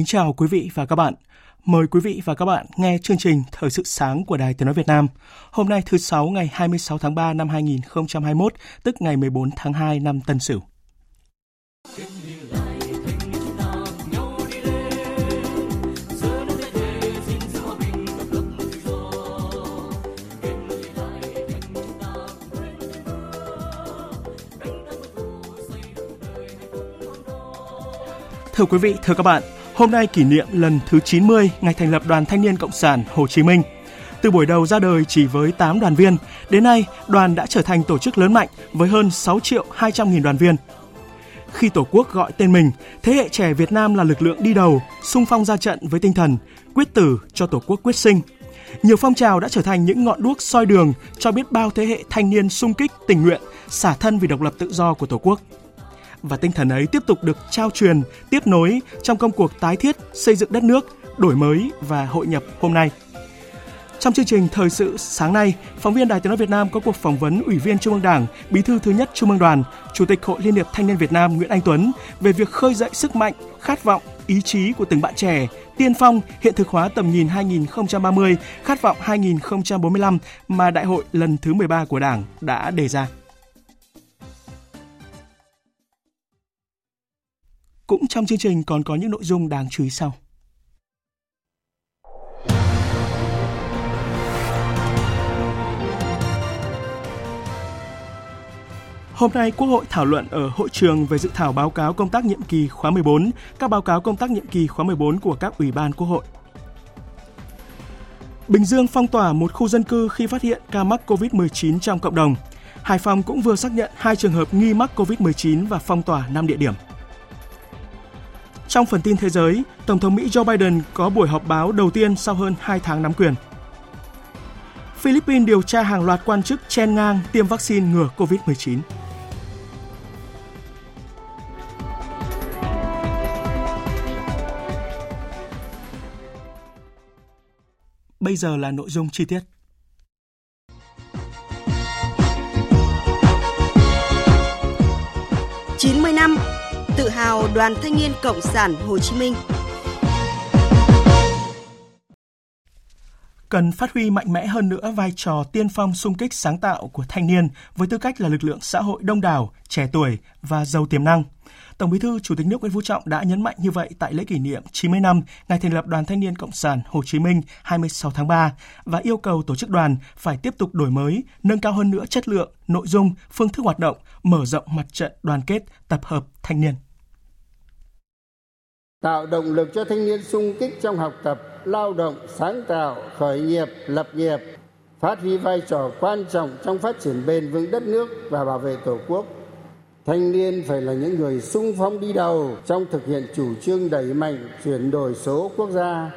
Kính chào quý vị và các bạn. Mời quý vị và các bạn nghe chương trình Thời sự sáng của Đài Tiếng Nói Việt Nam. Hôm nay thứ Sáu ngày 26 tháng 3 năm 2021, tức ngày 14 tháng 2 năm Tân Sửu. Thưa quý vị, thưa các bạn, hôm nay kỷ niệm lần thứ 90 ngày thành lập Đoàn Thanh niên Cộng sản Hồ Chí Minh. Từ buổi đầu ra đời chỉ với 8 đoàn viên, đến nay đoàn đã trở thành tổ chức lớn mạnh với hơn 6 triệu 200 nghìn đoàn viên. Khi Tổ quốc gọi tên mình, thế hệ trẻ Việt Nam là lực lượng đi đầu, sung phong ra trận với tinh thần quyết tử cho Tổ quốc quyết sinh. Nhiều phong trào đã trở thành những ngọn đuốc soi đường cho biết bao thế hệ thanh niên sung kích tình nguyện, xả thân vì độc lập tự do của Tổ quốc và tinh thần ấy tiếp tục được trao truyền, tiếp nối trong công cuộc tái thiết xây dựng đất nước, đổi mới và hội nhập hôm nay. Trong chương trình thời sự sáng nay, phóng viên Đài Tiếng nói Việt Nam có cuộc phỏng vấn Ủy viên Trung ương Đảng, Bí thư thứ nhất Trung ương Đoàn, Chủ tịch Hội Liên hiệp Thanh niên Việt Nam Nguyễn Anh Tuấn về việc khơi dậy sức mạnh, khát vọng, ý chí của từng bạn trẻ, tiên phong hiện thực hóa tầm nhìn 2030, khát vọng 2045 mà Đại hội lần thứ 13 của Đảng đã đề ra. Cũng trong chương trình còn có những nội dung đáng chú ý sau. Hôm nay, Quốc hội thảo luận ở hội trường về dự thảo báo cáo công tác nhiệm kỳ khóa 14, các báo cáo công tác nhiệm kỳ khóa 14 của các ủy ban Quốc hội. Bình Dương phong tỏa một khu dân cư khi phát hiện ca mắc COVID-19 trong cộng đồng. Hải Phòng cũng vừa xác nhận hai trường hợp nghi mắc COVID-19 và phong tỏa 5 địa điểm. Trong phần tin thế giới, Tổng thống Mỹ Joe Biden có buổi họp báo đầu tiên sau hơn 2 tháng nắm quyền. Philippines điều tra hàng loạt quan chức chen ngang tiêm vaccine ngừa COVID-19. Bây giờ là nội dung chi tiết. Hào Đoàn Thanh niên Cộng sản Hồ Chí Minh. Cần phát huy mạnh mẽ hơn nữa vai trò tiên phong sung kích sáng tạo của thanh niên với tư cách là lực lượng xã hội đông đảo, trẻ tuổi và giàu tiềm năng. Tổng Bí thư Chủ tịch nước Nguyễn Phú Trọng đã nhấn mạnh như vậy tại lễ kỷ niệm 90 năm ngày thành lập Đoàn Thanh niên Cộng sản Hồ Chí Minh 26 tháng 3 và yêu cầu tổ chức đoàn phải tiếp tục đổi mới, nâng cao hơn nữa chất lượng, nội dung, phương thức hoạt động, mở rộng mặt trận đoàn kết, tập hợp thanh niên tạo động lực cho thanh niên sung kích trong học tập, lao động, sáng tạo, khởi nghiệp, lập nghiệp, phát huy vai trò quan trọng trong phát triển bền vững đất nước và bảo vệ tổ quốc. Thanh niên phải là những người sung phong đi đầu trong thực hiện chủ trương đẩy mạnh chuyển đổi số quốc gia,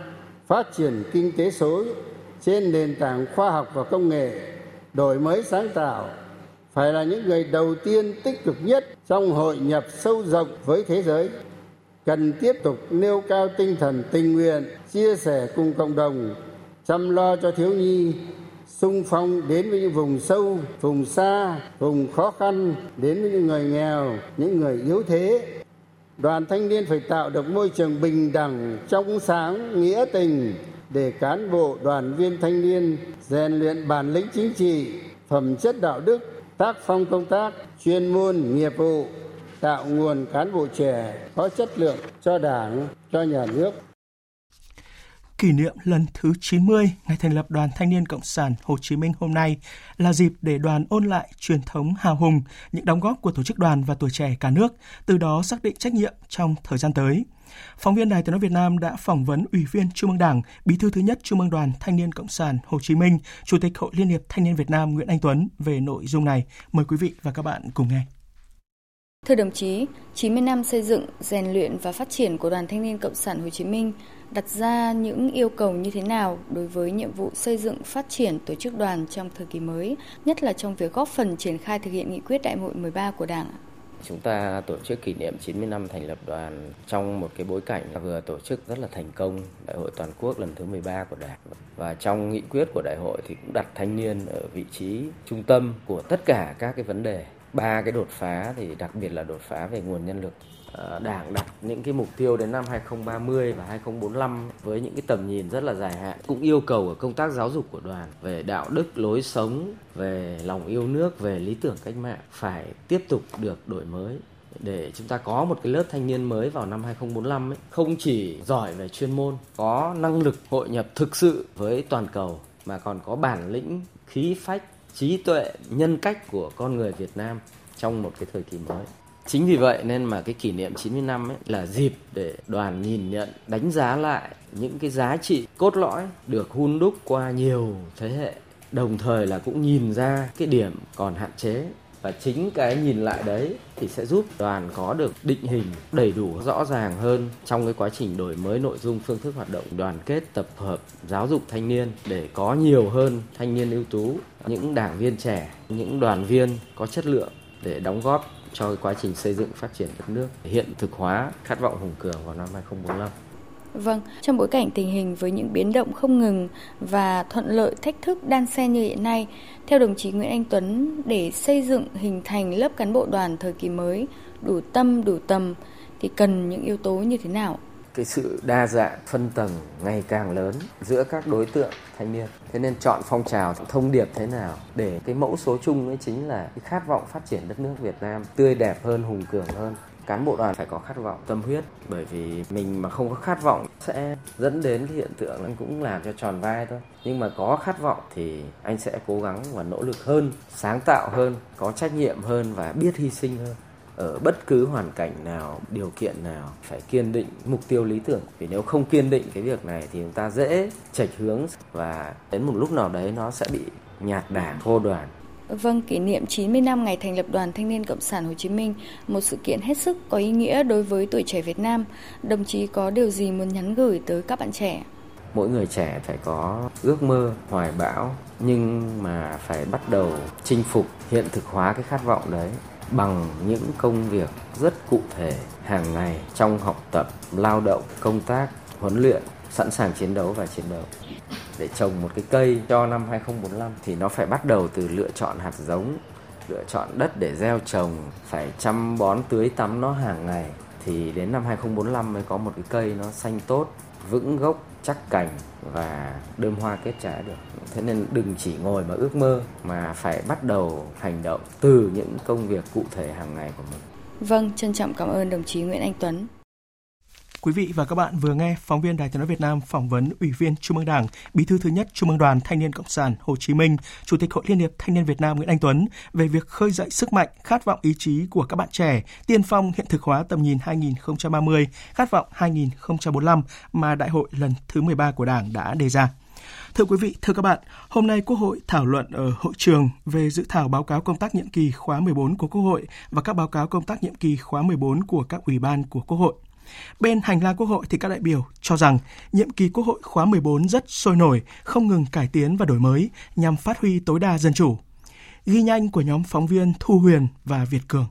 phát triển kinh tế số trên nền tảng khoa học và công nghệ, đổi mới sáng tạo, phải là những người đầu tiên tích cực nhất trong hội nhập sâu rộng với thế giới cần tiếp tục nêu cao tinh thần tình nguyện, chia sẻ cùng cộng đồng, chăm lo cho thiếu nhi, sung phong đến với những vùng sâu, vùng xa, vùng khó khăn, đến với những người nghèo, những người yếu thế. Đoàn thanh niên phải tạo được môi trường bình đẳng, trong sáng, nghĩa tình để cán bộ, đoàn viên thanh niên rèn luyện bản lĩnh chính trị, phẩm chất đạo đức, tác phong công tác, chuyên môn, nghiệp vụ tạo nguồn cán bộ trẻ có chất lượng cho đảng cho nhà nước kỷ niệm lần thứ 90 ngày thành lập Đoàn Thanh niên Cộng sản Hồ Chí Minh hôm nay là dịp để đoàn ôn lại truyền thống hào hùng, những đóng góp của tổ chức đoàn và tuổi trẻ cả nước, từ đó xác định trách nhiệm trong thời gian tới. Phóng viên Đài Tiếng nói Việt Nam đã phỏng vấn Ủy viên Trung ương Đảng, Bí thư thứ nhất Trung ương Đoàn Thanh niên Cộng sản Hồ Chí Minh, Chủ tịch Hội Liên hiệp Thanh niên Việt Nam Nguyễn Anh Tuấn về nội dung này. Mời quý vị và các bạn cùng nghe. Thưa đồng chí, 90 năm xây dựng, rèn luyện và phát triển của Đoàn Thanh niên Cộng sản Hồ Chí Minh đặt ra những yêu cầu như thế nào đối với nhiệm vụ xây dựng phát triển tổ chức đoàn trong thời kỳ mới, nhất là trong việc góp phần triển khai thực hiện nghị quyết đại hội 13 của Đảng? Chúng ta tổ chức kỷ niệm 90 năm thành lập đoàn trong một cái bối cảnh vừa tổ chức rất là thành công Đại hội toàn quốc lần thứ 13 của Đảng và trong nghị quyết của đại hội thì cũng đặt thanh niên ở vị trí trung tâm của tất cả các cái vấn đề ba cái đột phá thì đặc biệt là đột phá về nguồn nhân lực. Ờ, đảng đặt những cái mục tiêu đến năm 2030 và 2045 với những cái tầm nhìn rất là dài hạn cũng yêu cầu ở công tác giáo dục của đoàn về đạo đức lối sống về lòng yêu nước về lý tưởng cách mạng phải tiếp tục được đổi mới. Để chúng ta có một cái lớp thanh niên mới vào năm 2045 ấy, không chỉ giỏi về chuyên môn, có năng lực hội nhập thực sự với toàn cầu mà còn có bản lĩnh, khí phách trí tuệ, nhân cách của con người Việt Nam trong một cái thời kỳ mới. Chính vì vậy nên mà cái kỷ niệm 90 năm ấy là dịp để đoàn nhìn nhận, đánh giá lại những cái giá trị cốt lõi được hun đúc qua nhiều thế hệ. Đồng thời là cũng nhìn ra cái điểm còn hạn chế và chính cái nhìn lại đấy thì sẽ giúp đoàn có được định hình đầy đủ, rõ ràng hơn trong cái quá trình đổi mới nội dung phương thức hoạt động đoàn kết, tập hợp, giáo dục thanh niên để có nhiều hơn thanh niên ưu tú, những đảng viên trẻ, những đoàn viên có chất lượng để đóng góp cho cái quá trình xây dựng phát triển đất nước. Hiện thực hóa khát vọng hùng cường vào năm 2045 Vâng, trong bối cảnh tình hình với những biến động không ngừng và thuận lợi thách thức đan xen như hiện nay, theo đồng chí Nguyễn Anh Tuấn, để xây dựng hình thành lớp cán bộ đoàn thời kỳ mới đủ tâm đủ tầm thì cần những yếu tố như thế nào? Cái sự đa dạng, phân tầng ngày càng lớn giữa các đối tượng thanh niên. Thế nên chọn phong trào thông điệp thế nào để cái mẫu số chung ấy chính là cái khát vọng phát triển đất nước Việt Nam tươi đẹp hơn, hùng cường hơn. Cán bộ đoàn phải có khát vọng, tâm huyết, bởi vì mình mà không có khát vọng sẽ dẫn đến cái hiện tượng anh cũng làm cho tròn vai thôi. Nhưng mà có khát vọng thì anh sẽ cố gắng và nỗ lực hơn, sáng tạo hơn, có trách nhiệm hơn và biết hy sinh hơn ở bất cứ hoàn cảnh nào điều kiện nào phải kiên định mục tiêu lý tưởng vì nếu không kiên định cái việc này thì chúng ta dễ chệch hướng và đến một lúc nào đấy nó sẽ bị nhạt đảng khô đoàn Vâng, kỷ niệm 90 năm ngày thành lập Đoàn Thanh niên Cộng sản Hồ Chí Minh, một sự kiện hết sức có ý nghĩa đối với tuổi trẻ Việt Nam. Đồng chí có điều gì muốn nhắn gửi tới các bạn trẻ? Mỗi người trẻ phải có ước mơ, hoài bão, nhưng mà phải bắt đầu chinh phục, hiện thực hóa cái khát vọng đấy bằng những công việc rất cụ thể hàng ngày trong học tập, lao động, công tác, huấn luyện, sẵn sàng chiến đấu và chiến đấu. Để trồng một cái cây cho năm 2045 thì nó phải bắt đầu từ lựa chọn hạt giống, lựa chọn đất để gieo trồng, phải chăm bón tưới tắm nó hàng ngày. Thì đến năm 2045 mới có một cái cây nó xanh tốt, vững gốc, chắc cành và đơm hoa kết trái được. Thế nên đừng chỉ ngồi mà ước mơ mà phải bắt đầu hành động từ những công việc cụ thể hàng ngày của mình. Vâng, trân trọng cảm ơn đồng chí Nguyễn Anh Tuấn. Quý vị và các bạn vừa nghe phóng viên Đài Tiếng nói Việt Nam phỏng vấn Ủy viên Trung ương Đảng, Bí thư thứ nhất Trung ương Đoàn Thanh niên Cộng sản Hồ Chí Minh, Chủ tịch Hội Liên hiệp Thanh niên Việt Nam Nguyễn Anh Tuấn về việc khơi dậy sức mạnh, khát vọng ý chí của các bạn trẻ, tiên phong hiện thực hóa tầm nhìn 2030, khát vọng 2045 mà Đại hội lần thứ 13 của Đảng đã đề ra. Thưa quý vị, thưa các bạn, hôm nay Quốc hội thảo luận ở hội trường về dự thảo báo cáo công tác nhiệm kỳ khóa 14 của Quốc hội và các báo cáo công tác nhiệm kỳ khóa 14 của các ủy ban của Quốc hội. Bên hành lang Quốc hội thì các đại biểu cho rằng nhiệm kỳ Quốc hội khóa 14 rất sôi nổi, không ngừng cải tiến và đổi mới nhằm phát huy tối đa dân chủ. Ghi nhanh của nhóm phóng viên Thu Huyền và Việt Cường.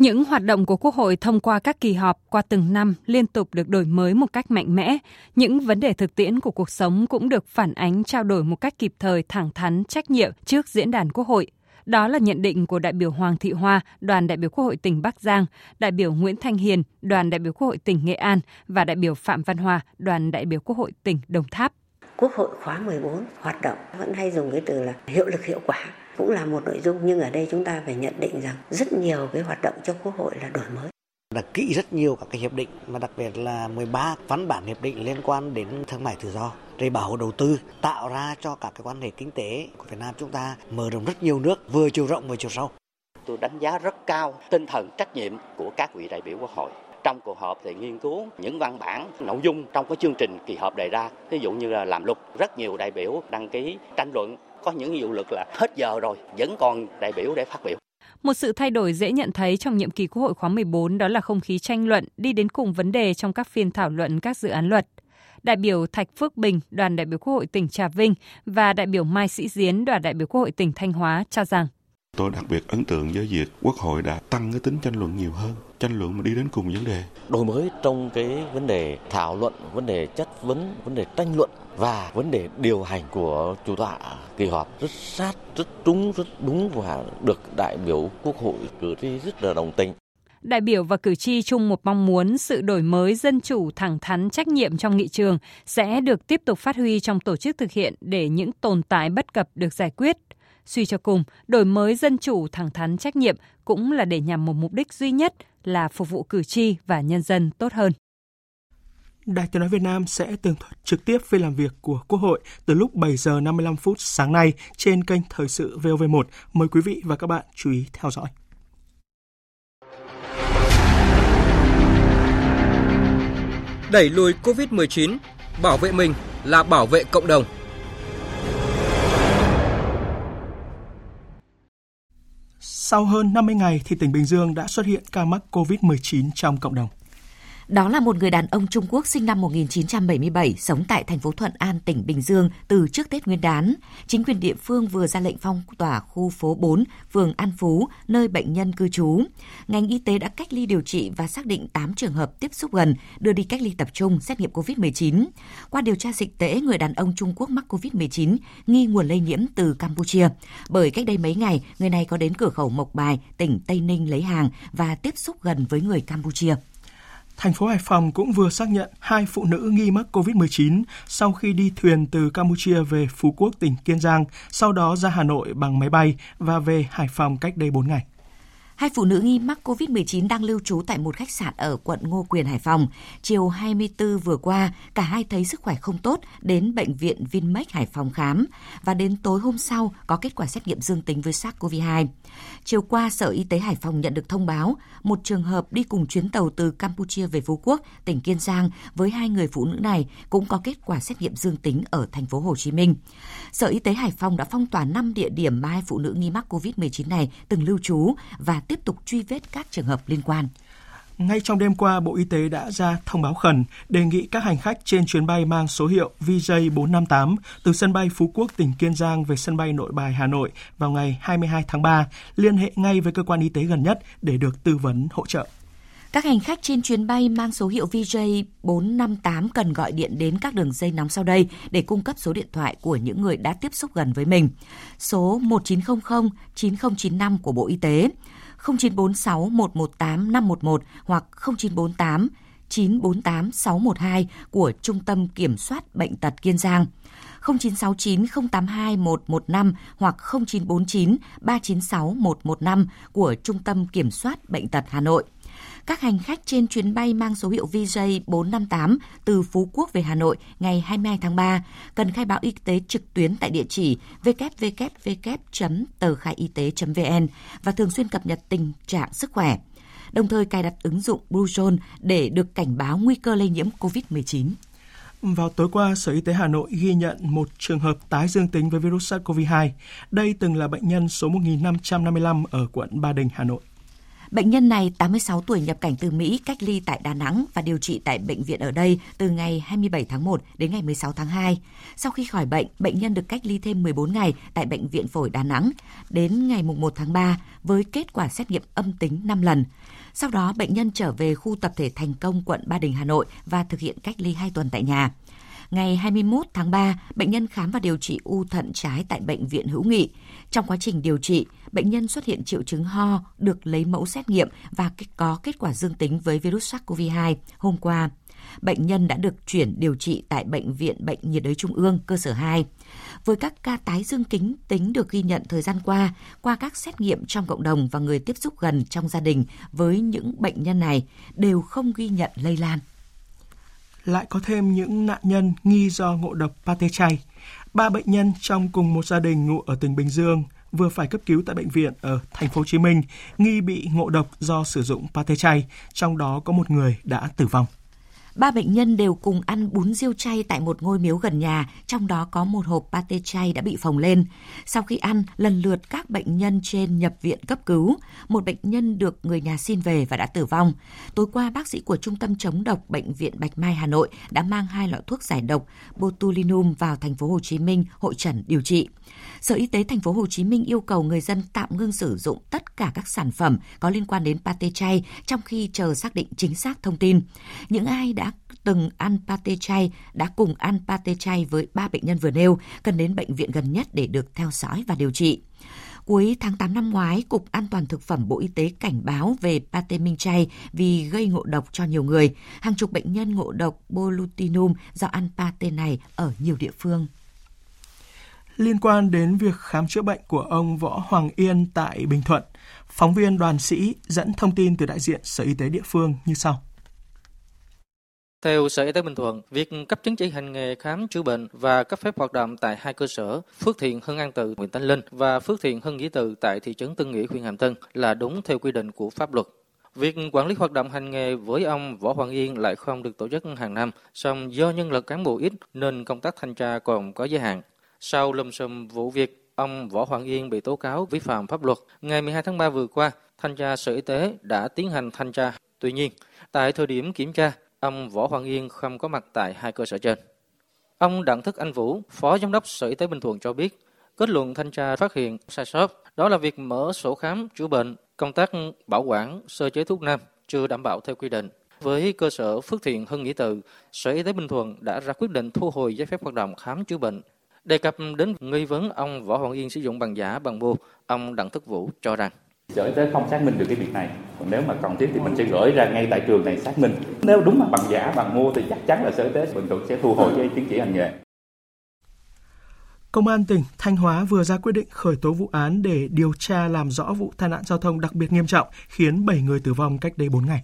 Những hoạt động của Quốc hội thông qua các kỳ họp qua từng năm liên tục được đổi mới một cách mạnh mẽ. Những vấn đề thực tiễn của cuộc sống cũng được phản ánh trao đổi một cách kịp thời, thẳng thắn, trách nhiệm trước diễn đàn Quốc hội. Đó là nhận định của đại biểu Hoàng Thị Hoa, đoàn đại biểu Quốc hội tỉnh Bắc Giang, đại biểu Nguyễn Thanh Hiền, đoàn đại biểu Quốc hội tỉnh Nghệ An và đại biểu Phạm Văn Hòa, đoàn đại biểu Quốc hội tỉnh Đồng Tháp. Quốc hội khóa 14 hoạt động vẫn hay dùng cái từ là hiệu lực hiệu quả cũng là một nội dung nhưng ở đây chúng ta phải nhận định rằng rất nhiều cái hoạt động trong quốc hội là đổi mới đã kỹ rất nhiều các cái hiệp định mà đặc biệt là 13 văn bản hiệp định liên quan đến thương mại tự do để bảo hộ đầu tư tạo ra cho các cái quan hệ kinh tế của Việt Nam chúng ta mở rộng rất nhiều nước vừa chiều rộng vừa chiều sâu. Tôi đánh giá rất cao tinh thần trách nhiệm của các vị đại biểu Quốc hội trong cuộc họp thì nghiên cứu những văn bản nội dung trong cái chương trình kỳ họp đề ra ví dụ như là làm luật rất nhiều đại biểu đăng ký tranh luận có những hiệu lực là hết giờ rồi vẫn còn đại biểu để phát biểu một sự thay đổi dễ nhận thấy trong nhiệm kỳ Quốc hội khóa 14 đó là không khí tranh luận đi đến cùng vấn đề trong các phiên thảo luận các dự án luật. Đại biểu Thạch Phước Bình, đoàn đại biểu Quốc hội tỉnh Trà Vinh và đại biểu Mai Sĩ Diến, đoàn đại biểu Quốc hội tỉnh Thanh Hóa cho rằng Tôi đặc biệt ấn tượng với việc Quốc hội đã tăng cái tính tranh luận nhiều hơn, tranh luận mà đi đến cùng vấn đề. Đổi mới trong cái vấn đề thảo luận, vấn đề chất vấn, vấn đề tranh luận và vấn đề điều hành của chủ tọa kỳ họp rất sát, rất đúng, rất đúng và được đại biểu Quốc hội cử tri rất là đồng tình. Đại biểu và cử tri chung một mong muốn sự đổi mới dân chủ thẳng thắn trách nhiệm trong nghị trường sẽ được tiếp tục phát huy trong tổ chức thực hiện để những tồn tại bất cập được giải quyết. Suy cho cùng, đổi mới dân chủ thẳng thắn trách nhiệm cũng là để nhằm một mục đích duy nhất là phục vụ cử tri và nhân dân tốt hơn. Đài Tiếng nói Việt Nam sẽ tường thuật trực tiếp phiên làm việc của Quốc hội từ lúc 7 giờ 55 phút sáng nay trên kênh Thời sự VOV1. Mời quý vị và các bạn chú ý theo dõi. Đẩy lùi COVID-19, bảo vệ mình là bảo vệ cộng đồng. Sau hơn 50 ngày thì tỉnh Bình Dương đã xuất hiện ca mắc COVID-19 trong cộng đồng. Đó là một người đàn ông Trung Quốc sinh năm 1977, sống tại thành phố Thuận An, tỉnh Bình Dương từ trước Tết Nguyên đán. Chính quyền địa phương vừa ra lệnh phong tỏa khu phố 4, phường An Phú, nơi bệnh nhân cư trú. Ngành y tế đã cách ly điều trị và xác định 8 trường hợp tiếp xúc gần, đưa đi cách ly tập trung xét nghiệm COVID-19. Qua điều tra dịch tễ, người đàn ông Trung Quốc mắc COVID-19 nghi nguồn lây nhiễm từ Campuchia. Bởi cách đây mấy ngày, người này có đến cửa khẩu Mộc Bài, tỉnh Tây Ninh lấy hàng và tiếp xúc gần với người Campuchia. Thành phố Hải Phòng cũng vừa xác nhận hai phụ nữ nghi mắc COVID-19 sau khi đi thuyền từ Campuchia về Phú Quốc, tỉnh Kiên Giang, sau đó ra Hà Nội bằng máy bay và về Hải Phòng cách đây 4 ngày. Hai phụ nữ nghi mắc COVID-19 đang lưu trú tại một khách sạn ở quận Ngô Quyền, Hải Phòng. Chiều 24 vừa qua, cả hai thấy sức khỏe không tốt, đến bệnh viện Vinmec Hải Phòng khám và đến tối hôm sau có kết quả xét nghiệm dương tính với SARS-CoV-2. Chiều qua, Sở Y tế Hải Phòng nhận được thông báo một trường hợp đi cùng chuyến tàu từ Campuchia về Phú Quốc, tỉnh Kiên Giang với hai người phụ nữ này cũng có kết quả xét nghiệm dương tính ở thành phố Hồ Chí Minh. Sở Y tế Hải Phòng đã phong tỏa 5 địa điểm mà hai phụ nữ nghi mắc COVID-19 này từng lưu trú và tiếp tục truy vết các trường hợp liên quan. Ngay trong đêm qua, Bộ Y tế đã ra thông báo khẩn đề nghị các hành khách trên chuyến bay mang số hiệu VJ458 từ sân bay Phú Quốc, tỉnh Kiên Giang về sân bay Nội Bài, Hà Nội vào ngày 22 tháng 3 liên hệ ngay với cơ quan y tế gần nhất để được tư vấn hỗ trợ. Các hành khách trên chuyến bay mang số hiệu VJ458 cần gọi điện đến các đường dây nóng sau đây để cung cấp số điện thoại của những người đã tiếp xúc gần với mình. Số 1900 9095 của Bộ Y tế, 0946 118 511 hoặc 0948 948 612 của Trung tâm Kiểm soát Bệnh tật Kiên Giang. 0969 082 115 hoặc 0949 396 115 của Trung tâm Kiểm soát Bệnh tật Hà Nội. Các hành khách trên chuyến bay mang số hiệu VJ458 từ Phú Quốc về Hà Nội ngày 22 tháng 3 cần khai báo y tế trực tuyến tại địa chỉ www.tờkhaiyt.vn và thường xuyên cập nhật tình trạng sức khỏe đồng thời cài đặt ứng dụng Bluezone để được cảnh báo nguy cơ lây nhiễm COVID-19. Vào tối qua, Sở Y tế Hà Nội ghi nhận một trường hợp tái dương tính với virus SARS-CoV-2. Đây từng là bệnh nhân số 1555 ở quận Ba Đình, Hà Nội. Bệnh nhân này 86 tuổi nhập cảnh từ Mỹ cách ly tại Đà Nẵng và điều trị tại bệnh viện ở đây từ ngày 27 tháng 1 đến ngày 16 tháng 2. Sau khi khỏi bệnh, bệnh nhân được cách ly thêm 14 ngày tại bệnh viện phổi Đà Nẵng đến ngày 1 tháng 3 với kết quả xét nghiệm âm tính 5 lần. Sau đó, bệnh nhân trở về khu tập thể Thành Công, quận Ba Đình, Hà Nội và thực hiện cách ly 2 tuần tại nhà. Ngày 21 tháng 3, bệnh nhân khám và điều trị u thận trái tại Bệnh viện Hữu Nghị. Trong quá trình điều trị, bệnh nhân xuất hiện triệu chứng ho, được lấy mẫu xét nghiệm và có kết quả dương tính với virus SARS-CoV-2 hôm qua. Bệnh nhân đã được chuyển điều trị tại Bệnh viện Bệnh nhiệt đới Trung ương cơ sở 2. với các ca tái dương kính tính được ghi nhận thời gian qua qua các xét nghiệm trong cộng đồng và người tiếp xúc gần trong gia đình với những bệnh nhân này đều không ghi nhận lây lan. Lại có thêm những nạn nhân nghi do ngộ độc pate chay. Ba bệnh nhân trong cùng một gia đình ngụ ở tỉnh Bình Dương vừa phải cấp cứu tại bệnh viện ở thành phố Hồ Chí Minh nghi bị ngộ độc do sử dụng pate chay, trong đó có một người đã tử vong. Ba bệnh nhân đều cùng ăn bún riêu chay tại một ngôi miếu gần nhà, trong đó có một hộp pate chay đã bị phồng lên. Sau khi ăn, lần lượt các bệnh nhân trên nhập viện cấp cứu. Một bệnh nhân được người nhà xin về và đã tử vong. Tối qua, bác sĩ của Trung tâm chống độc Bệnh viện Bạch Mai Hà Nội đã mang hai loại thuốc giải độc botulinum vào thành phố Hồ Chí Minh hội trần điều trị. Sở Y tế thành phố Hồ Chí Minh yêu cầu người dân tạm ngưng sử dụng tất cả các sản phẩm có liên quan đến pate chay trong khi chờ xác định chính xác thông tin. Những ai đã từng ăn pate chay đã cùng ăn pate chay với ba bệnh nhân vừa nêu cần đến bệnh viện gần nhất để được theo dõi và điều trị. Cuối tháng 8 năm ngoái, Cục An toàn Thực phẩm Bộ Y tế cảnh báo về pate minh chay vì gây ngộ độc cho nhiều người. Hàng chục bệnh nhân ngộ độc botulinum do ăn pate này ở nhiều địa phương liên quan đến việc khám chữa bệnh của ông Võ Hoàng Yên tại Bình Thuận. Phóng viên đoàn sĩ dẫn thông tin từ đại diện Sở Y tế địa phương như sau. Theo Sở Y tế Bình Thuận, việc cấp chứng chỉ hành nghề khám chữa bệnh và cấp phép hoạt động tại hai cơ sở Phước Thiện Hưng An Tự, huyện Tánh Linh và Phước Thiện Hưng Nghĩa Tự tại thị trấn Tân Nghĩa, huyện Hàm Tân là đúng theo quy định của pháp luật. Việc quản lý hoạt động hành nghề với ông Võ Hoàng Yên lại không được tổ chức hàng năm, song do nhân lực cán bộ ít nên công tác thanh tra còn có giới hạn. Sau lùm xùm vụ việc ông Võ Hoàng Yên bị tố cáo vi phạm pháp luật, ngày 12 tháng 3 vừa qua, thanh tra Sở Y tế đã tiến hành thanh tra. Tuy nhiên, tại thời điểm kiểm tra, ông Võ Hoàng Yên không có mặt tại hai cơ sở trên. Ông Đặng Thức Anh Vũ, Phó Giám đốc Sở Y tế Bình Thuận cho biết, kết luận thanh tra phát hiện sai sót, đó là việc mở sổ khám chữa bệnh, công tác bảo quản, sơ chế thuốc nam chưa đảm bảo theo quy định. Với cơ sở Phước Thiện Hưng Nghĩa Từ, Sở Y tế Bình Thuận đã ra quyết định thu hồi giấy phép hoạt động khám chữa bệnh Đề cập đến nghi vấn ông Võ Hoàng Yên sử dụng bằng giả bằng mua, ông Đặng Thức Vũ cho rằng Sở Y tế không xác minh được cái việc này. Còn nếu mà cần thiết thì mình sẽ gửi ra ngay tại trường này xác minh. Nếu đúng là bằng giả, bằng mua thì chắc chắn là Sở Y tế Bình Thuận sẽ thu hồi cái chứng chỉ hành nghề. Công an tỉnh Thanh Hóa vừa ra quyết định khởi tố vụ án để điều tra làm rõ vụ tai nạn giao thông đặc biệt nghiêm trọng khiến 7 người tử vong cách đây 4 ngày.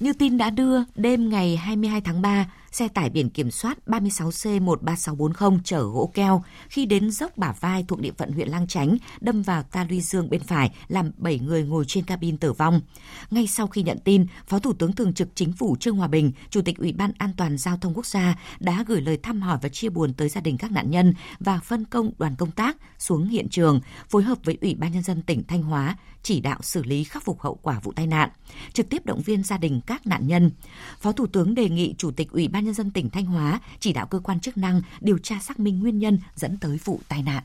Như tin đã đưa, đêm ngày 22 tháng 3, xe tải biển kiểm soát 36C13640 chở gỗ keo khi đến dốc bả vai thuộc địa phận huyện Lang Chánh đâm vào ta luy dương bên phải làm 7 người ngồi trên cabin tử vong. Ngay sau khi nhận tin, Phó Thủ tướng Thường trực Chính phủ Trương Hòa Bình, Chủ tịch Ủy ban An toàn Giao thông Quốc gia đã gửi lời thăm hỏi và chia buồn tới gia đình các nạn nhân và phân công đoàn công tác xuống hiện trường, phối hợp với Ủy ban Nhân dân tỉnh Thanh Hóa chỉ đạo xử lý khắc phục hậu quả vụ tai nạn, trực tiếp động viên gia đình các nạn nhân. Phó Thủ tướng đề nghị Chủ tịch Ủy ban nhân dân tỉnh Thanh Hóa chỉ đạo cơ quan chức năng điều tra xác minh nguyên nhân dẫn tới vụ tai nạn.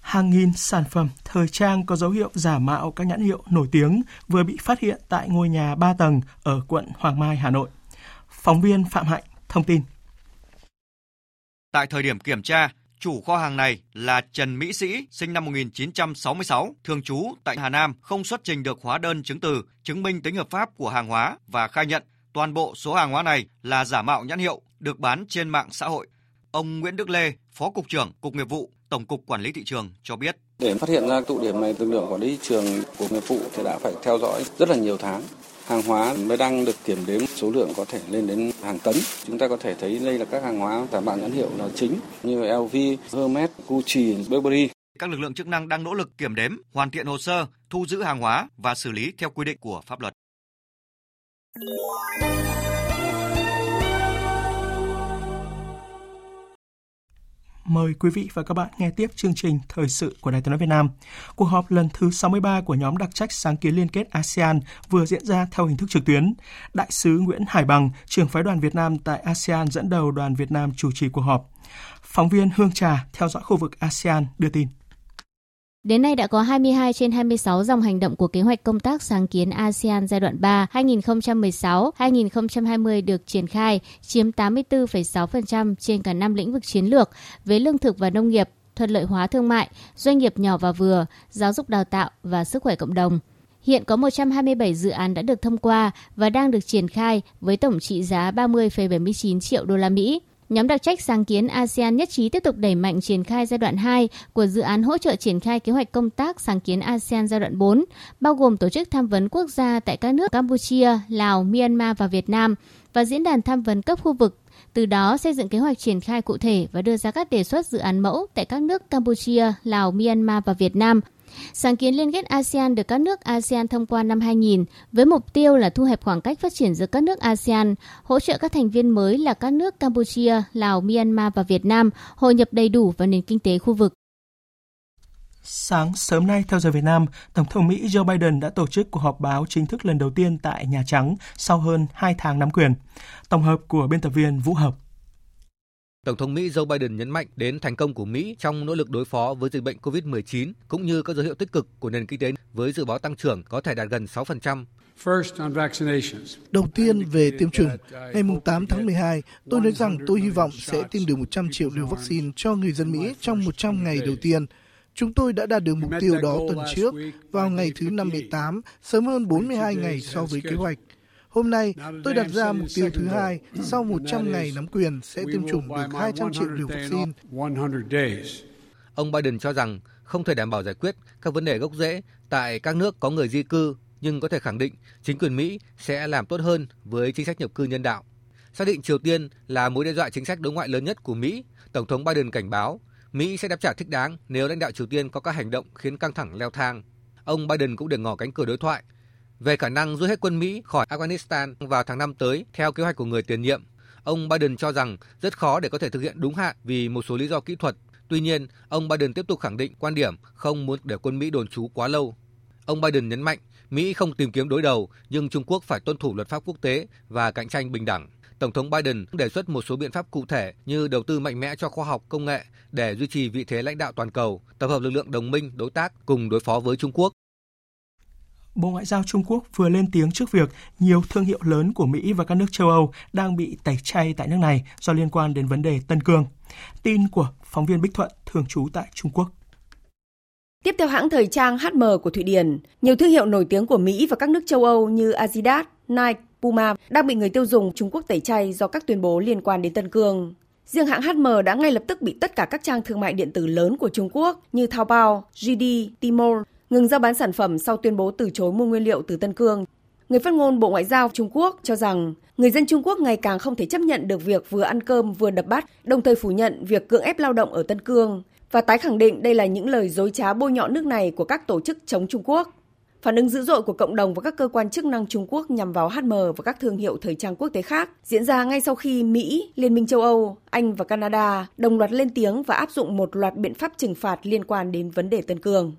Hàng nghìn sản phẩm thời trang có dấu hiệu giả mạo các nhãn hiệu nổi tiếng vừa bị phát hiện tại ngôi nhà 3 tầng ở quận Hoàng Mai, Hà Nội. Phóng viên Phạm Hạnh thông tin. Tại thời điểm kiểm tra, chủ kho hàng này là Trần Mỹ Sĩ, sinh năm 1966, thường trú tại Hà Nam, không xuất trình được hóa đơn chứng từ chứng minh tính hợp pháp của hàng hóa và khai nhận Toàn bộ số hàng hóa này là giả mạo nhãn hiệu được bán trên mạng xã hội. Ông Nguyễn Đức Lê, Phó Cục trưởng Cục Nghiệp vụ, Tổng cục Quản lý Thị trường cho biết. Để phát hiện ra tụ điểm này, lực lượng quản lý thị trường của nghiệp vụ thì đã phải theo dõi rất là nhiều tháng. Hàng hóa mới đang được kiểm đếm số lượng có thể lên đến hàng tấn. Chúng ta có thể thấy đây là các hàng hóa giả mạo nhãn hiệu là chính như LV, Hermes, Gucci, Burberry. Các lực lượng chức năng đang nỗ lực kiểm đếm, hoàn thiện hồ sơ, thu giữ hàng hóa và xử lý theo quy định của pháp luật. Mời quý vị và các bạn nghe tiếp chương trình Thời sự của Đài tiếng nói Việt Nam. Cuộc họp lần thứ 63 của nhóm đặc trách sáng kiến liên kết ASEAN vừa diễn ra theo hình thức trực tuyến. Đại sứ Nguyễn Hải Bằng, trưởng phái đoàn Việt Nam tại ASEAN dẫn đầu đoàn Việt Nam chủ trì cuộc họp. Phóng viên Hương Trà theo dõi khu vực ASEAN đưa tin. Đến nay đã có 22 trên 26 dòng hành động của kế hoạch công tác sáng kiến ASEAN giai đoạn 3 2016-2020 được triển khai, chiếm 84,6% trên cả năm lĩnh vực chiến lược với lương thực và nông nghiệp, thuận lợi hóa thương mại, doanh nghiệp nhỏ và vừa, giáo dục đào tạo và sức khỏe cộng đồng. Hiện có 127 dự án đã được thông qua và đang được triển khai với tổng trị giá 30,79 triệu đô la Mỹ. Nhóm đặc trách sáng kiến ASEAN nhất trí tiếp tục đẩy mạnh triển khai giai đoạn 2 của dự án hỗ trợ triển khai kế hoạch công tác sáng kiến ASEAN giai đoạn 4, bao gồm tổ chức tham vấn quốc gia tại các nước Campuchia, Lào, Myanmar và Việt Nam và diễn đàn tham vấn cấp khu vực từ đó xây dựng kế hoạch triển khai cụ thể và đưa ra các đề xuất dự án mẫu tại các nước Campuchia, Lào, Myanmar và Việt Nam. Sáng kiến liên kết ASEAN được các nước ASEAN thông qua năm 2000 với mục tiêu là thu hẹp khoảng cách phát triển giữa các nước ASEAN, hỗ trợ các thành viên mới là các nước Campuchia, Lào, Myanmar và Việt Nam hội nhập đầy đủ vào nền kinh tế khu vực. Sáng sớm nay theo giờ Việt Nam, Tổng thống Mỹ Joe Biden đã tổ chức cuộc họp báo chính thức lần đầu tiên tại Nhà Trắng sau hơn 2 tháng nắm quyền. Tổng hợp của biên tập viên Vũ Hợp. Tổng thống Mỹ Joe Biden nhấn mạnh đến thành công của Mỹ trong nỗ lực đối phó với dịch bệnh COVID-19 cũng như các dấu hiệu tích cực của nền kinh tế với dự báo tăng trưởng có thể đạt gần 6%. Đầu tiên về tiêm chủng, ngày 8 tháng 12, tôi nói rằng tôi hy vọng sẽ tiêm được 100 triệu liều vaccine cho người dân Mỹ trong 100 ngày đầu tiên. Chúng tôi đã đạt được mục tiêu đó tuần trước vào ngày thứ 58, sớm hơn 42 ngày so với kế hoạch. Hôm nay, tôi đặt ra mục tiêu thứ hai, sau 100 ngày nắm quyền sẽ tiêm chủng được 200 triệu liều vaccine. Ông Biden cho rằng không thể đảm bảo giải quyết các vấn đề gốc rễ tại các nước có người di cư, nhưng có thể khẳng định chính quyền Mỹ sẽ làm tốt hơn với chính sách nhập cư nhân đạo. Xác định Triều Tiên là mối đe dọa chính sách đối ngoại lớn nhất của Mỹ, Tổng thống Biden cảnh báo Mỹ sẽ đáp trả thích đáng nếu lãnh đạo Triều Tiên có các hành động khiến căng thẳng leo thang. Ông Biden cũng để ngỏ cánh cửa đối thoại về khả năng rút hết quân Mỹ khỏi Afghanistan vào tháng 5 tới theo kế hoạch của người tiền nhiệm. Ông Biden cho rằng rất khó để có thể thực hiện đúng hạn vì một số lý do kỹ thuật. Tuy nhiên, ông Biden tiếp tục khẳng định quan điểm không muốn để quân Mỹ đồn trú quá lâu. Ông Biden nhấn mạnh Mỹ không tìm kiếm đối đầu nhưng Trung Quốc phải tuân thủ luật pháp quốc tế và cạnh tranh bình đẳng. Tổng thống Biden đề xuất một số biện pháp cụ thể như đầu tư mạnh mẽ cho khoa học công nghệ để duy trì vị thế lãnh đạo toàn cầu, tập hợp lực lượng đồng minh, đối tác cùng đối phó với Trung Quốc. Bộ Ngoại giao Trung Quốc vừa lên tiếng trước việc nhiều thương hiệu lớn của Mỹ và các nước châu Âu đang bị tẩy chay tại nước này do liên quan đến vấn đề Tân Cương. Tin của phóng viên Bích Thuận, thường trú tại Trung Quốc. Tiếp theo hãng thời trang HM của Thụy Điển, nhiều thương hiệu nổi tiếng của Mỹ và các nước châu Âu như Adidas, Nike, Puma đang bị người tiêu dùng Trung Quốc tẩy chay do các tuyên bố liên quan đến Tân Cương. Riêng hãng HM đã ngay lập tức bị tất cả các trang thương mại điện tử lớn của Trung Quốc như Taobao, JD, Tmall ngừng giao bán sản phẩm sau tuyên bố từ chối mua nguyên liệu từ Tân Cương. Người phát ngôn Bộ Ngoại giao Trung Quốc cho rằng người dân Trung Quốc ngày càng không thể chấp nhận được việc vừa ăn cơm vừa đập bát, đồng thời phủ nhận việc cưỡng ép lao động ở Tân Cương và tái khẳng định đây là những lời dối trá bôi nhọ nước này của các tổ chức chống Trung Quốc. Phản ứng dữ dội của cộng đồng và các cơ quan chức năng Trung Quốc nhằm vào HM và các thương hiệu thời trang quốc tế khác diễn ra ngay sau khi Mỹ, Liên minh châu Âu, Anh và Canada đồng loạt lên tiếng và áp dụng một loạt biện pháp trừng phạt liên quan đến vấn đề Tân Cương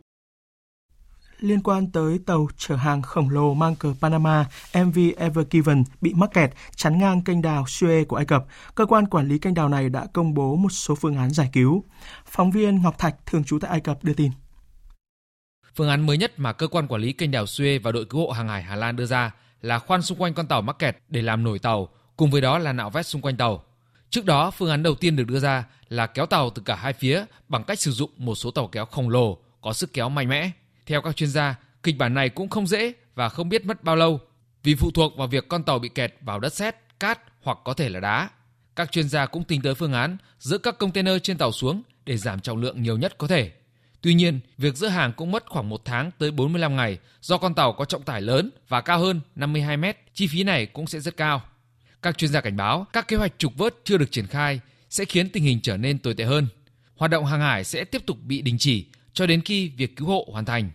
liên quan tới tàu chở hàng khổng lồ mang cờ Panama MV Ever Given bị mắc kẹt chắn ngang kênh đào Suez của Ai Cập, cơ quan quản lý kênh đào này đã công bố một số phương án giải cứu. Phóng viên Ngọc Thạch thường trú tại Ai Cập đưa tin. Phương án mới nhất mà cơ quan quản lý kênh đào Suez và đội cứu hộ hàng hải Hà Lan đưa ra là khoan xung quanh con tàu mắc kẹt để làm nổi tàu, cùng với đó là nạo vét xung quanh tàu. Trước đó, phương án đầu tiên được đưa ra là kéo tàu từ cả hai phía bằng cách sử dụng một số tàu kéo khổng lồ có sức kéo mạnh mẽ. Theo các chuyên gia, kịch bản này cũng không dễ và không biết mất bao lâu vì phụ thuộc vào việc con tàu bị kẹt vào đất sét, cát hoặc có thể là đá. Các chuyên gia cũng tính tới phương án giữ các container trên tàu xuống để giảm trọng lượng nhiều nhất có thể. Tuy nhiên, việc giữ hàng cũng mất khoảng một tháng tới 45 ngày do con tàu có trọng tải lớn và cao hơn 52 mét, chi phí này cũng sẽ rất cao. Các chuyên gia cảnh báo các kế hoạch trục vớt chưa được triển khai sẽ khiến tình hình trở nên tồi tệ hơn. Hoạt động hàng hải sẽ tiếp tục bị đình chỉ cho đến khi việc cứu hộ hoàn thành.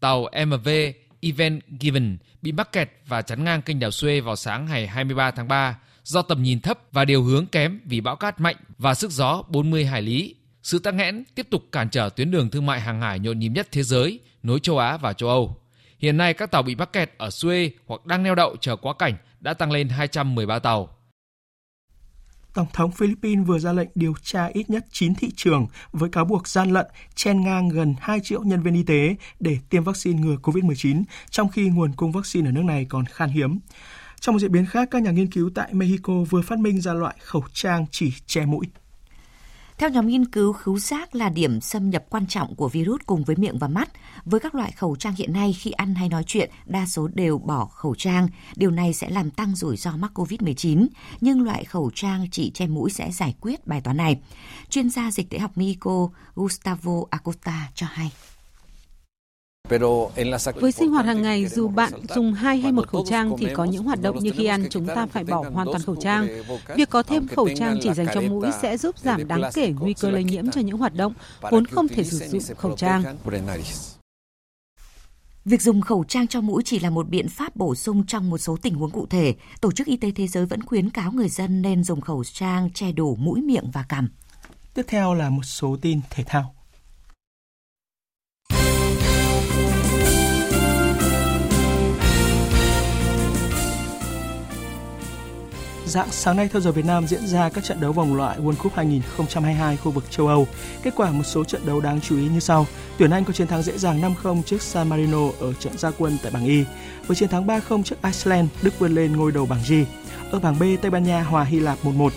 Tàu MV Event Given bị mắc kẹt và chắn ngang kênh đảo Suez vào sáng ngày 23 tháng 3 do tầm nhìn thấp và điều hướng kém vì bão cát mạnh và sức gió 40 hải lý. Sự tắc nghẽn tiếp tục cản trở tuyến đường thương mại hàng hải nhộn nhịp nhất thế giới, nối châu Á và châu Âu. Hiện nay các tàu bị mắc kẹt ở Suez hoặc đang neo đậu chờ quá cảnh đã tăng lên 213 tàu. Tổng thống Philippines vừa ra lệnh điều tra ít nhất 9 thị trường với cáo buộc gian lận, chen ngang gần 2 triệu nhân viên y tế để tiêm vaccine ngừa COVID-19, trong khi nguồn cung vaccine ở nước này còn khan hiếm. Trong một diễn biến khác, các nhà nghiên cứu tại Mexico vừa phát minh ra loại khẩu trang chỉ che mũi. Theo nhóm nghiên cứu, khứu giác là điểm xâm nhập quan trọng của virus cùng với miệng và mắt. Với các loại khẩu trang hiện nay, khi ăn hay nói chuyện, đa số đều bỏ khẩu trang. Điều này sẽ làm tăng rủi ro mắc COVID-19. Nhưng loại khẩu trang chỉ che mũi sẽ giải quyết bài toán này. Chuyên gia dịch tễ học Mexico Gustavo Acosta cho hay. Với sinh hoạt hàng ngày, dù bạn dùng hai hay một khẩu trang thì có những hoạt động như khi ăn chúng ta phải bỏ hoàn toàn khẩu trang. Việc có thêm khẩu trang chỉ dành cho mũi sẽ giúp giảm đáng kể nguy cơ lây nhiễm cho những hoạt động vốn không thể sử dụng khẩu trang. Việc dùng khẩu trang cho mũi chỉ là một biện pháp bổ sung trong một số tình huống cụ thể. Tổ chức Y tế Thế giới vẫn khuyến cáo người dân nên dùng khẩu trang che đủ mũi, miệng và cằm. Tiếp theo là một số tin thể thao. Dạng sáng nay theo giờ Việt Nam diễn ra các trận đấu vòng loại World Cup 2022 khu vực châu Âu. Kết quả một số trận đấu đáng chú ý như sau. Tuyển Anh có chiến thắng dễ dàng 5-0 trước San Marino ở trận gia quân tại bảng Y. Với chiến thắng 3-0 trước Iceland, Đức vươn lên ngôi đầu bảng G. Ở bảng B, Tây Ban Nha hòa Hy Lạp 1-1.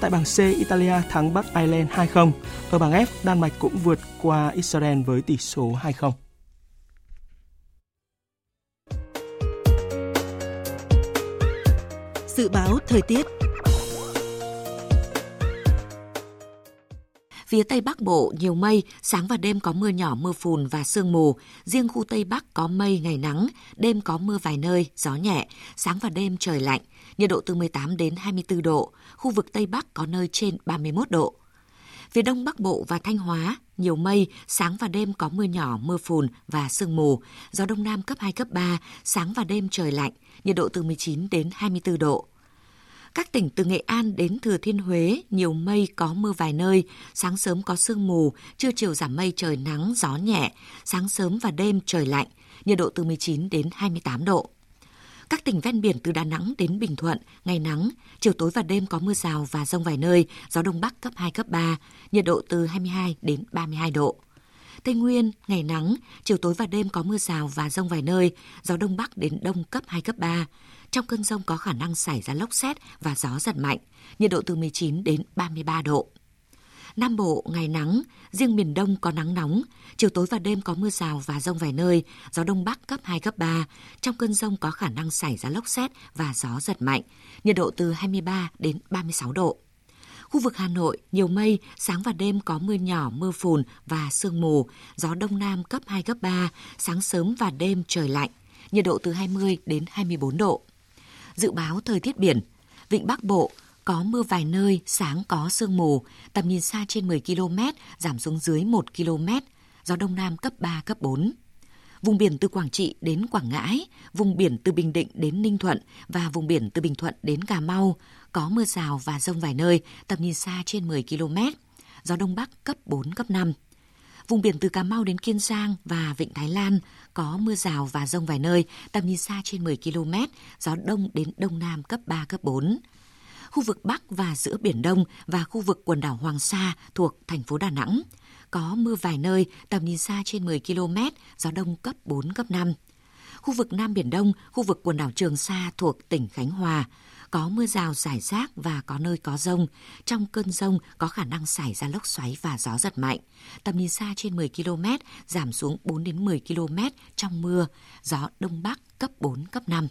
Tại bảng C, Italia thắng Bắc Ireland 2-0. Ở bảng F, Đan Mạch cũng vượt qua Israel với tỷ số 2-0. Dự báo thời tiết Phía Tây Bắc Bộ nhiều mây, sáng và đêm có mưa nhỏ, mưa phùn và sương mù. Riêng khu Tây Bắc có mây, ngày nắng, đêm có mưa vài nơi, gió nhẹ, sáng và đêm trời lạnh, nhiệt độ từ 18 đến 24 độ, khu vực Tây Bắc có nơi trên 31 độ. Phía Đông Bắc Bộ và Thanh Hóa, nhiều mây, sáng và đêm có mưa nhỏ, mưa phùn và sương mù, gió Đông Nam cấp 2, cấp 3, sáng và đêm trời lạnh, nhiệt độ từ 19 đến 24 độ. Các tỉnh từ Nghệ An đến Thừa Thiên Huế, nhiều mây có mưa vài nơi, sáng sớm có sương mù, trưa chiều giảm mây trời nắng, gió nhẹ, sáng sớm và đêm trời lạnh, nhiệt độ từ 19 đến 28 độ. Các tỉnh ven biển từ Đà Nẵng đến Bình Thuận, ngày nắng, chiều tối và đêm có mưa rào và rông vài nơi, gió đông bắc cấp 2, cấp 3, nhiệt độ từ 22 đến 32 độ. Tây Nguyên, ngày nắng, chiều tối và đêm có mưa rào và rông vài nơi, gió đông bắc đến đông cấp 2, cấp 3. Trong cơn rông có khả năng xảy ra lốc xét và gió giật mạnh, nhiệt độ từ 19 đến 33 độ. Nam Bộ ngày nắng, riêng miền Đông có nắng nóng, chiều tối và đêm có mưa rào và rông vài nơi, gió Đông Bắc cấp 2, cấp 3. Trong cơn rông có khả năng xảy ra lốc xét và gió giật mạnh, nhiệt độ từ 23 đến 36 độ. Khu vực Hà Nội, nhiều mây, sáng và đêm có mưa nhỏ, mưa phùn và sương mù, gió Đông Nam cấp 2, cấp 3, sáng sớm và đêm trời lạnh, nhiệt độ từ 20 đến 24 độ. Dự báo thời tiết biển, Vịnh Bắc Bộ, có mưa vài nơi, sáng có sương mù, tầm nhìn xa trên 10 km, giảm xuống dưới 1 km, gió Đông Nam cấp 3, cấp 4. Vùng biển từ Quảng Trị đến Quảng Ngãi, vùng biển từ Bình Định đến Ninh Thuận và vùng biển từ Bình Thuận đến Cà Mau có mưa rào và rông vài nơi, tầm nhìn xa trên 10 km, gió Đông Bắc cấp 4, cấp 5. Vùng biển từ Cà Mau đến Kiên Giang và Vịnh Thái Lan có mưa rào và rông vài nơi, tầm nhìn xa trên 10 km, gió Đông đến Đông Nam cấp 3, cấp 4 khu vực Bắc và giữa Biển Đông và khu vực quần đảo Hoàng Sa thuộc thành phố Đà Nẵng. Có mưa vài nơi, tầm nhìn xa trên 10 km, gió đông cấp 4, cấp 5. Khu vực Nam Biển Đông, khu vực quần đảo Trường Sa thuộc tỉnh Khánh Hòa, có mưa rào rải rác và có nơi có rông. Trong cơn rông có khả năng xảy ra lốc xoáy và gió giật mạnh. Tầm nhìn xa trên 10 km, giảm xuống 4 đến 10 km trong mưa, gió đông bắc cấp 4, cấp 5.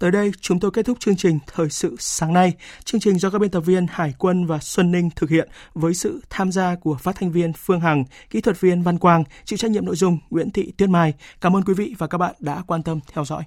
Tới đây, chúng tôi kết thúc chương trình Thời sự sáng nay. Chương trình do các biên tập viên Hải Quân và Xuân Ninh thực hiện với sự tham gia của phát thanh viên Phương Hằng, kỹ thuật viên Văn Quang, chịu trách nhiệm nội dung Nguyễn Thị Tuyết Mai. Cảm ơn quý vị và các bạn đã quan tâm theo dõi.